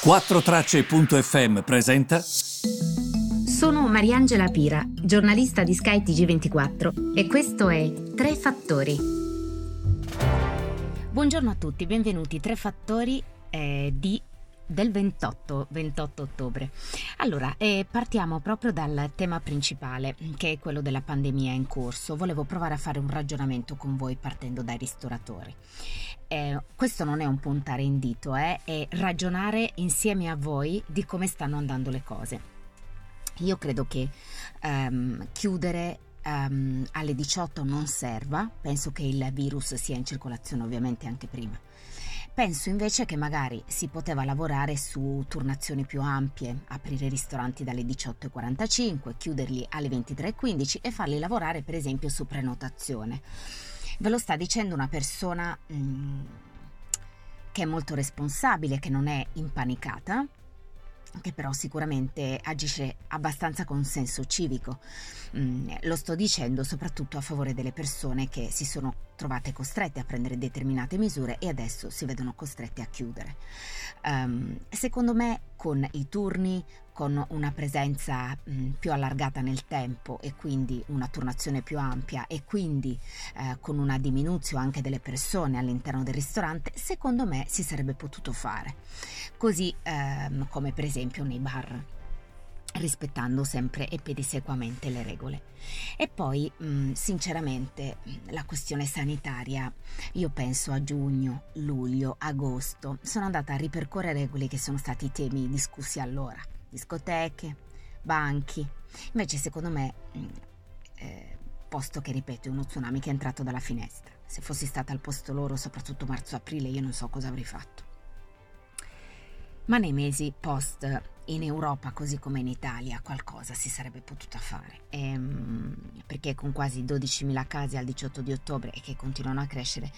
4Tracce.fm presenta. Sono Mariangela Pira, giornalista di Sky TG24 e questo è Tre Fattori. Buongiorno a tutti, benvenuti. Tre Fattori eh, di del 28, 28 ottobre. Allora, eh, partiamo proprio dal tema principale, che è quello della pandemia in corso. Volevo provare a fare un ragionamento con voi partendo dai ristoratori. Eh, questo non è un puntare in dito, eh, è ragionare insieme a voi di come stanno andando le cose. Io credo che um, chiudere um, alle 18 non serva, penso che il virus sia in circolazione ovviamente anche prima. Penso invece che magari si poteva lavorare su turnazioni più ampie, aprire ristoranti dalle 18.45, chiuderli alle 23.15 e farli lavorare per esempio su prenotazione. Ve lo sta dicendo una persona mh, mm, che è molto responsabile, che non è impanicata, che però sicuramente agisce abbastanza con senso civico. Mm, lo sto dicendo soprattutto a favore delle persone che si sono trovate costrette a prendere determinate misure e adesso si vedono costrette a chiudere. Um, secondo me con i turni, con una presenza mh, più allargata nel tempo e quindi una turnazione più ampia e quindi eh, con una diminuzione anche delle persone all'interno del ristorante, secondo me si sarebbe potuto fare. Così ehm, come per esempio nei bar rispettando sempre e pedissequamente le regole. E poi, mh, mm, sinceramente, mm, la questione sanitaria, io penso a giugno, luglio, agosto, sono andata a ripercorrere quelli che sono stati i temi discussi allora, discoteche, banchi. Invece, secondo me, mm, eh, posto che, ripeto, uno tsunami che è entrato dalla finestra. Se fossi stata al posto loro, soprattutto marzo-aprile, io non so cosa avrei fatto. Ma nei mesi post in Europa così come in Italia qualcosa si sarebbe potuta fare, ehm, perché con quasi 12.000 casi al 18 di ottobre e che continuano a crescere,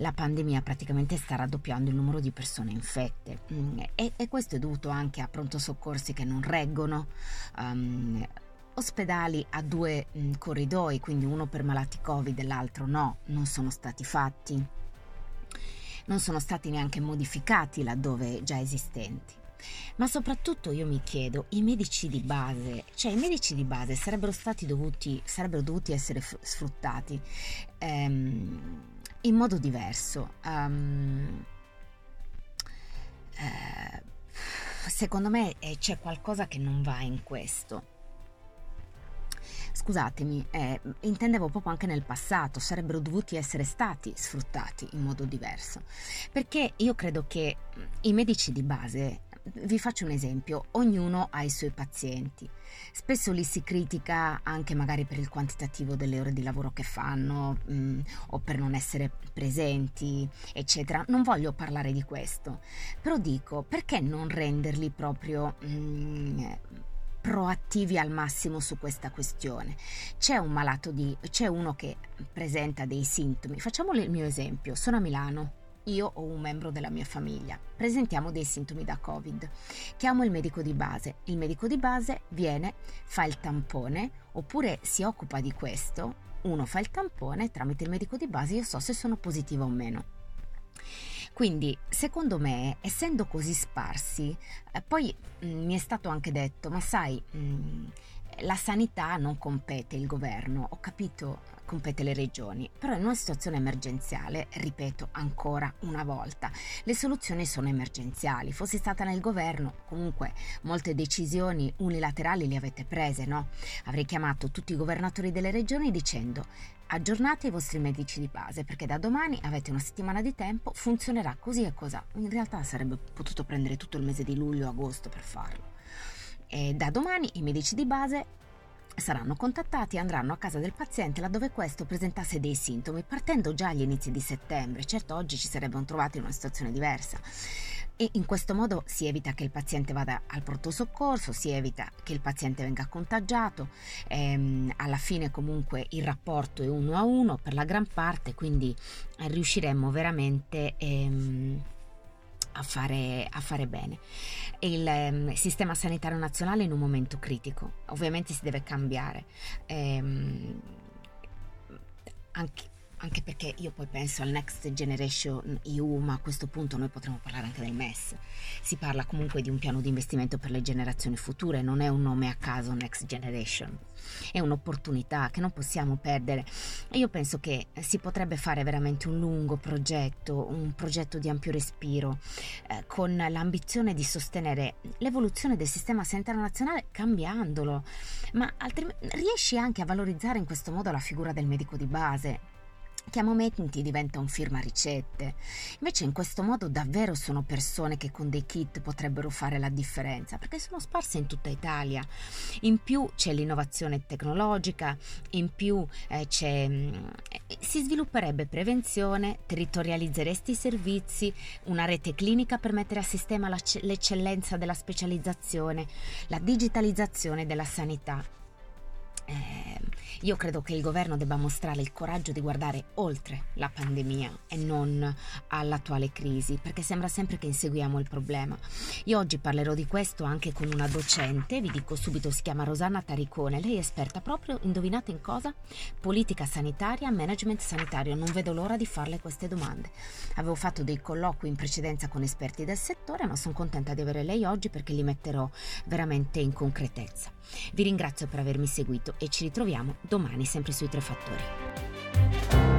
la pandemia praticamente sta raddoppiando il numero di persone infette mm, e, e, questo è dovuto anche a pronto soccorsi che non reggono. Um, ospedali a due mh, mm, corridoi, quindi uno per malati Covid e l'altro no, non sono stati fatti. Non sono stati neanche modificati laddove già esistenti. Ma soprattutto io mi chiedo, i medici di base, cioè i medici di base sarebbero stati dovuti, sarebbero dovuti essere sfruttati ehm, in modo diverso. Um, secondo me eh, c'è qualcosa che non va in questo. Scusatemi, eh, intendevo proprio anche nel passato, sarebbero dovuti essere stati sfruttati in modo diverso. Perché io credo che i medici di base vi faccio un esempio, ognuno ha i suoi pazienti. Spesso li si critica anche magari per il quantitativo delle ore di lavoro che fanno mh, mm, o per non essere presenti, eccetera. Non voglio parlare di questo, però dico perché non renderli proprio mh, mm, proattivi al massimo su questa questione. C'è un malato di c'è uno che presenta dei sintomi. Facciamo il mio esempio, sono a Milano io o un membro della mia famiglia. Presentiamo dei sintomi da Covid. Chiamo il medico di base. Il medico di base viene, fa il tampone oppure si occupa di questo. Uno fa il tampone, tramite il medico di base io so se sono positiva o meno. Quindi, secondo me, essendo così sparsi, eh, poi mh, mm, mi è stato anche detto, ma sai, mh, mm, la sanità non compete il governo, ho capito, compete le regioni, però in una situazione emergenziale, ripeto ancora una volta, le soluzioni sono emergenziali. Fossi stata nel governo, comunque molte decisioni unilaterali le avete prese, no? Avrei chiamato tutti i governatori delle regioni dicendo aggiornate i vostri medici di base perché da domani avete una settimana di tempo, funzionerà così e così. In realtà sarebbe potuto prendere tutto il mese di luglio agosto per farlo. E da domani i medici di base saranno contattati e andranno a casa del paziente laddove questo presentasse dei sintomi, partendo già agli inizi di settembre. Certo, oggi ci sarebbero trovati in una situazione diversa. E in questo modo si evita che il paziente vada al pronto soccorso, si evita che il paziente venga contagiato, ehm, alla fine comunque il rapporto è uno a uno per la gran parte, quindi riusciremmo veramente... Ehm, a fare, a fare bene. Il um, sistema sanitario nazionale è in un momento critico, ovviamente si deve cambiare. Ehm, anche anche perché io poi penso al Next Generation EU, ma a questo punto noi potremmo parlare anche del MES. Si parla comunque di un piano di investimento per le generazioni future, non è un nome a caso Next Generation, è un'opportunità che non possiamo perdere. E io penso che si potrebbe fare veramente un lungo progetto, un progetto di ampio respiro, eh, con l'ambizione di sostenere l'evoluzione del sistema sanitario nazionale cambiandolo, ma altrimenti riesci anche a valorizzare in questo modo la figura del medico di base che a momenti diventa un firma ricette. Invece in questo modo davvero sono persone che con dei kit potrebbero fare la differenza, perché sono sparse in tutta Italia. In più c'è l'innovazione tecnologica, in più eh, mm, si svilupperebbe prevenzione, territorializzeresti i servizi, una rete clinica per mettere a sistema l'eccellenza della specializzazione, la digitalizzazione della sanità eh, io credo che il governo debba mostrare il coraggio di guardare oltre la pandemia e non all'attuale crisi, perché sembra sempre che inseguiamo il problema. Io oggi parlerò di questo anche con una docente, vi dico subito, si chiama Rosanna Taricone, lei è esperta proprio, indovinate in cosa? Politica sanitaria, management sanitario, non vedo l'ora di farle queste domande. Avevo fatto dei colloqui in precedenza con esperti del settore, ma sono contenta di avere lei oggi perché li metterò veramente in concretezza. Vi ringrazio per avermi seguito e ci ritroviamo domani sempre sui tre fattori.